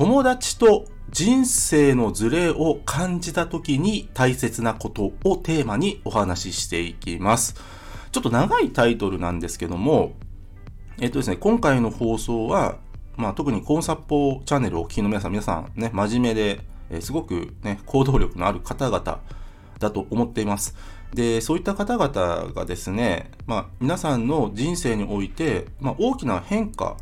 友達と人生のズレを感じた時に大切なことをテーマにお話ししていきます。ちょっと長いタイトルなんですけども、えっとですね、今回の放送は、まあ特にコンサポチャンネルをお聞きの皆さん、皆さんね、真面目で、えすごくね、行動力のある方々だと思っています。で、そういった方々がですね、まあ皆さんの人生において、まあ大きな変化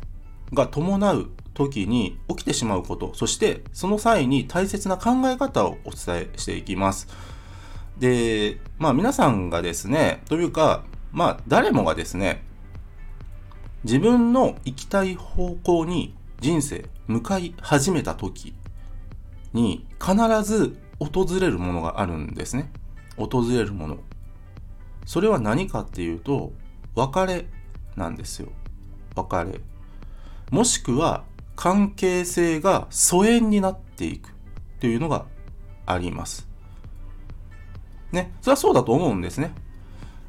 が伴う時に起きてしまうこと、そしてその際に大切な考え方をお伝えしていきます。で、まあ皆さんがですね、というか、まあ誰もがですね、自分の行きたい方向に人生向かい始めた時に必ず訪れるものがあるんですね。訪れるもの。それは何かっていうと、別れなんですよ。別れ。もしくは関係性が疎遠になっていくというのがあります。ね、それはそうだと思うんですね。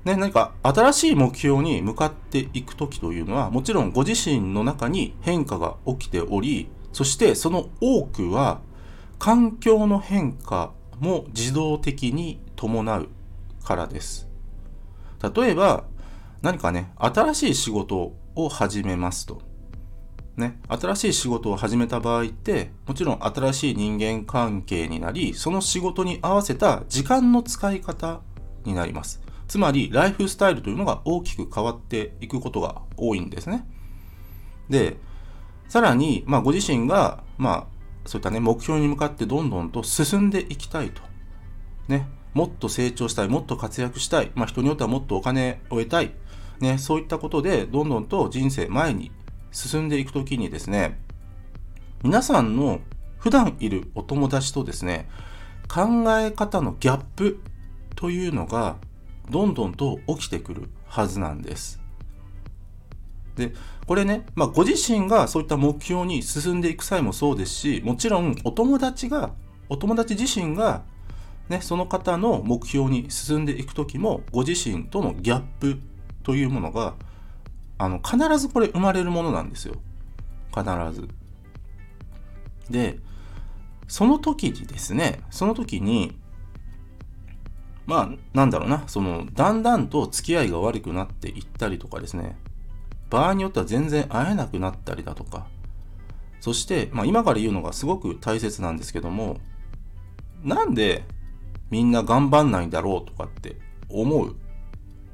ね、何か新しい目標に向かっていくときというのは、もちろんご自身の中に変化が起きており、そしてその多くは環境の変化も自動的に伴うからです。例えば、何かね、新しい仕事を始めますと。ね、新しい仕事を始めた場合って、もちろん新しい人間関係になり、その仕事に合わせた時間の使い方になります。つまり、ライフスタイルというのが大きく変わっていくことが多いんですね。で、さらに、まあ、ご自身が、まあ、そういったね、目標に向かってどんどんと進んでいきたいと。ね、もっと成長したい、もっと活躍したい、まあ、人によってはもっとお金を得たい。ね、そういったことで、どんどんと人生前に進んでいくときにですね、皆さんの普段いるお友達とですね、考え方のギャップというのがどんどんと起きてくるはずなんです。で、これね、まあ、ご自身がそういった目標に進んでいく際もそうですし、もちろんお友達が、お友達自身が、ね、その方の目標に進んでいくときも、ご自身とのギャップというものが、あの、必ずこれ生まれるものなんですよ。必ず。で、その時にですね、その時に、まあ、なんだろうな、その、だんだんと付き合いが悪くなっていったりとかですね、場合によっては全然会えなくなったりだとか、そして、まあ今から言うのがすごく大切なんですけども、なんでみんな頑張んないんだろうとかって思う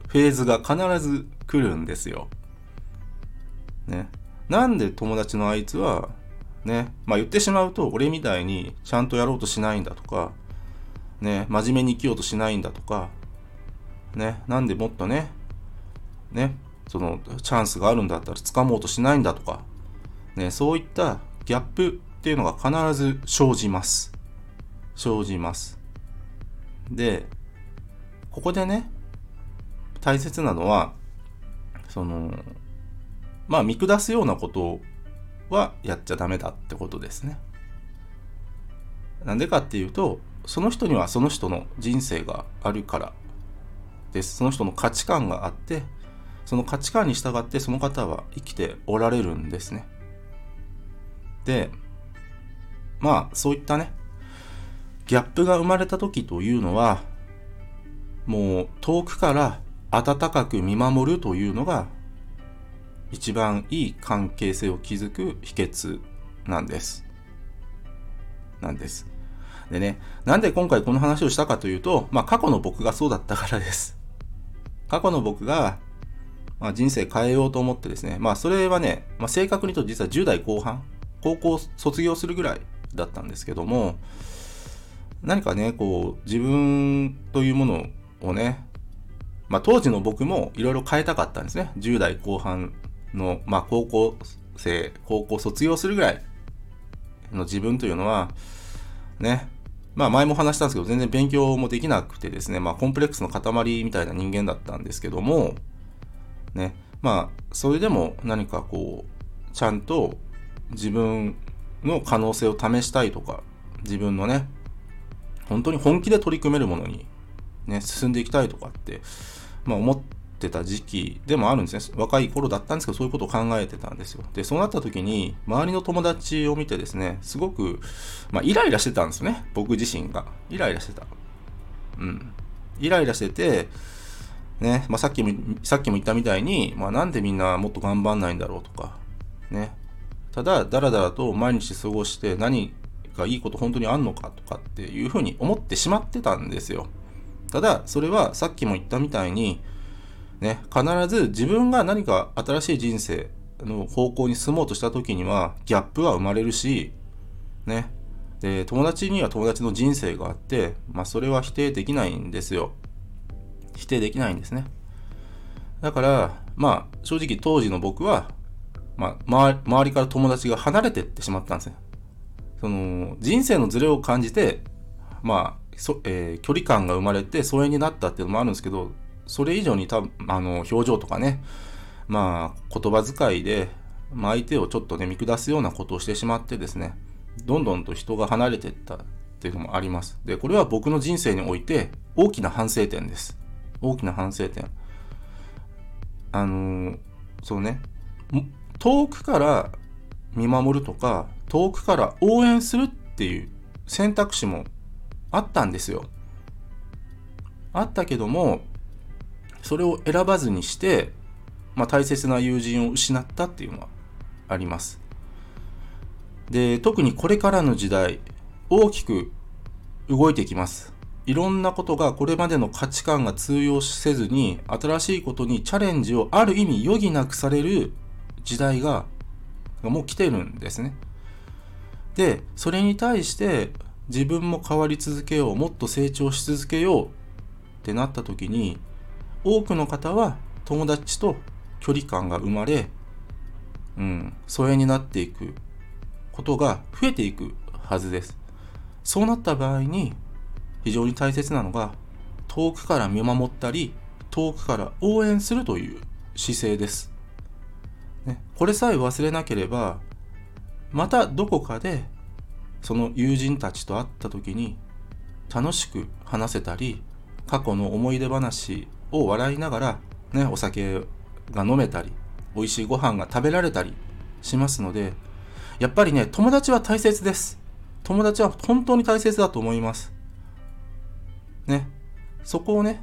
フェーズが必ず来るんですよ。ね。なんで友達のあいつは、ね、まあ言ってしまうと、俺みたいにちゃんとやろうとしないんだとか、ね、真面目に生きようとしないんだとか、ね、なんでもっとね、ね、そのチャンスがあるんだったら掴もうとしないんだとか、ね、そういったギャップっていうのが必ず生じます。生じます。で、ここでね、大切なのは、その、まあ見下すようなことはやっちゃダメだってことですね。なんでかっていうと、その人にはその人の人生があるからです。その人の価値観があって、その価値観に従ってその方は生きておられるんですね。で、まあそういったね、ギャップが生まれた時というのは、もう遠くから温かく見守るというのが一番いい関係性を築く秘訣なんです。なんです。でね、なんで今回この話をしたかというと、まあ過去の僕がそうだったからです。過去の僕が、まあ、人生変えようと思ってですね、まあそれはね、まあ、正確に言うと実は10代後半、高校卒業するぐらいだったんですけども、何かね、こう自分というものをね、まあ当時の僕もいろいろ変えたかったんですね。10代後半の、まあ高校生、高校卒業するぐらいの自分というのは、ね、まあ前も話したんですけど、全然勉強もできなくてですね、まあコンプレックスの塊みたいな人間だったんですけども、ね、まあそれでも何かこう、ちゃんと自分の可能性を試したいとか、自分のね、本当に本気で取り組めるものにね、進んでいきたいとかって、まあ思ってた時期でもあるんですね。若い頃だったんですけど、そういうことを考えてたんですよ。で、そうなった時に、周りの友達を見てですね、すごく、まあイライラしてたんですよね。僕自身が。イライラしてた。うん。イライラしてて、ね、まあさっきも、さっきも言ったみたいに、まあなんでみんなもっと頑張んないんだろうとか、ね。ただ、だらだらと毎日過ごして何がいいこと本当にあんのかとかっていうふうに思ってしまってたんですよ。ただ、それはさっきも言ったみたいに、ね、必ず自分が何か新しい人生の方向に進もうとした時には、ギャップは生まれるし、ね、で、友達には友達の人生があって、まあ、それは否定できないんですよ。否定できないんですね。だから、まあ、正直当時の僕は、まあ、周りから友達が離れてってしまったんですね。その、人生のズレを感じて、まあ、そえー、距離感が生まれて疎遠になったっていうのもあるんですけど、それ以上に多分、あの、表情とかね、まあ、言葉遣いで、まあ、相手をちょっとね、見下すようなことをしてしまってですね、どんどんと人が離れていったっていうのもあります。で、これは僕の人生において大きな反省点です。大きな反省点。あのー、そうね、遠くから見守るとか、遠くから応援するっていう選択肢もあったんですよ。あったけども、それを選ばずにして、まあ、大切な友人を失ったっていうのはあります。で、特にこれからの時代、大きく動いてきます。いろんなことがこれまでの価値観が通用せずに、新しいことにチャレンジをある意味余儀なくされる時代がもう来てるんですね。で、それに対して自分も変わり続けようもっと成長し続けようってなった時に多くの方は友達と距離感が生まれ、うん、疎遠になっていくことが増えていくはずです。そうなった場合に非常に大切なのが遠くから見守ったり遠くから応援するという姿勢です。ね、これさえ忘れなければまたどこかでその友人たちと会った時に楽しく話せたり過去の思い出話を笑いながら、ね、お酒が飲めたり美味しいご飯が食べられたりしますのでやっぱりね友達は大切です。友達は本当に大切だと思います。ね。そこをね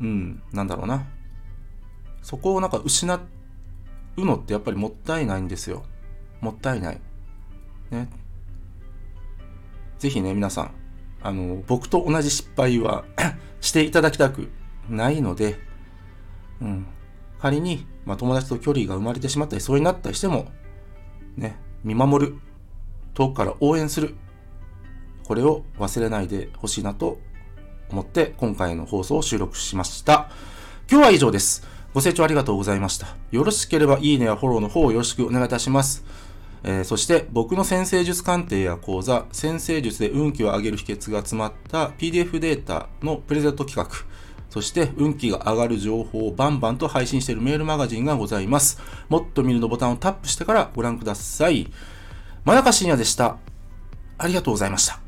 うんなんだろうな。そこをなんか失うのってやっぱりもったいないんですよ。もったいない。ね。ぜひね、皆さん、あの、僕と同じ失敗は していただきたくないので、うん、仮に、まあ、友達と距離が生まれてしまったり、そうになったりしても、ね、見守る、遠くから応援する、これを忘れないでほしいなと思って今回の放送を収録しました。今日は以上です。ご清聴ありがとうございました。よろしければいいねやフォローの方をよろしくお願いいたします。えー、そして僕の先生術鑑定や講座、先生術で運気を上げる秘訣が詰まった PDF データのプレゼント企画、そして運気が上がる情報をバンバンと配信しているメールマガジンがございます。もっと見るのボタンをタップしてからご覧ください。真中深也でした。ありがとうございました。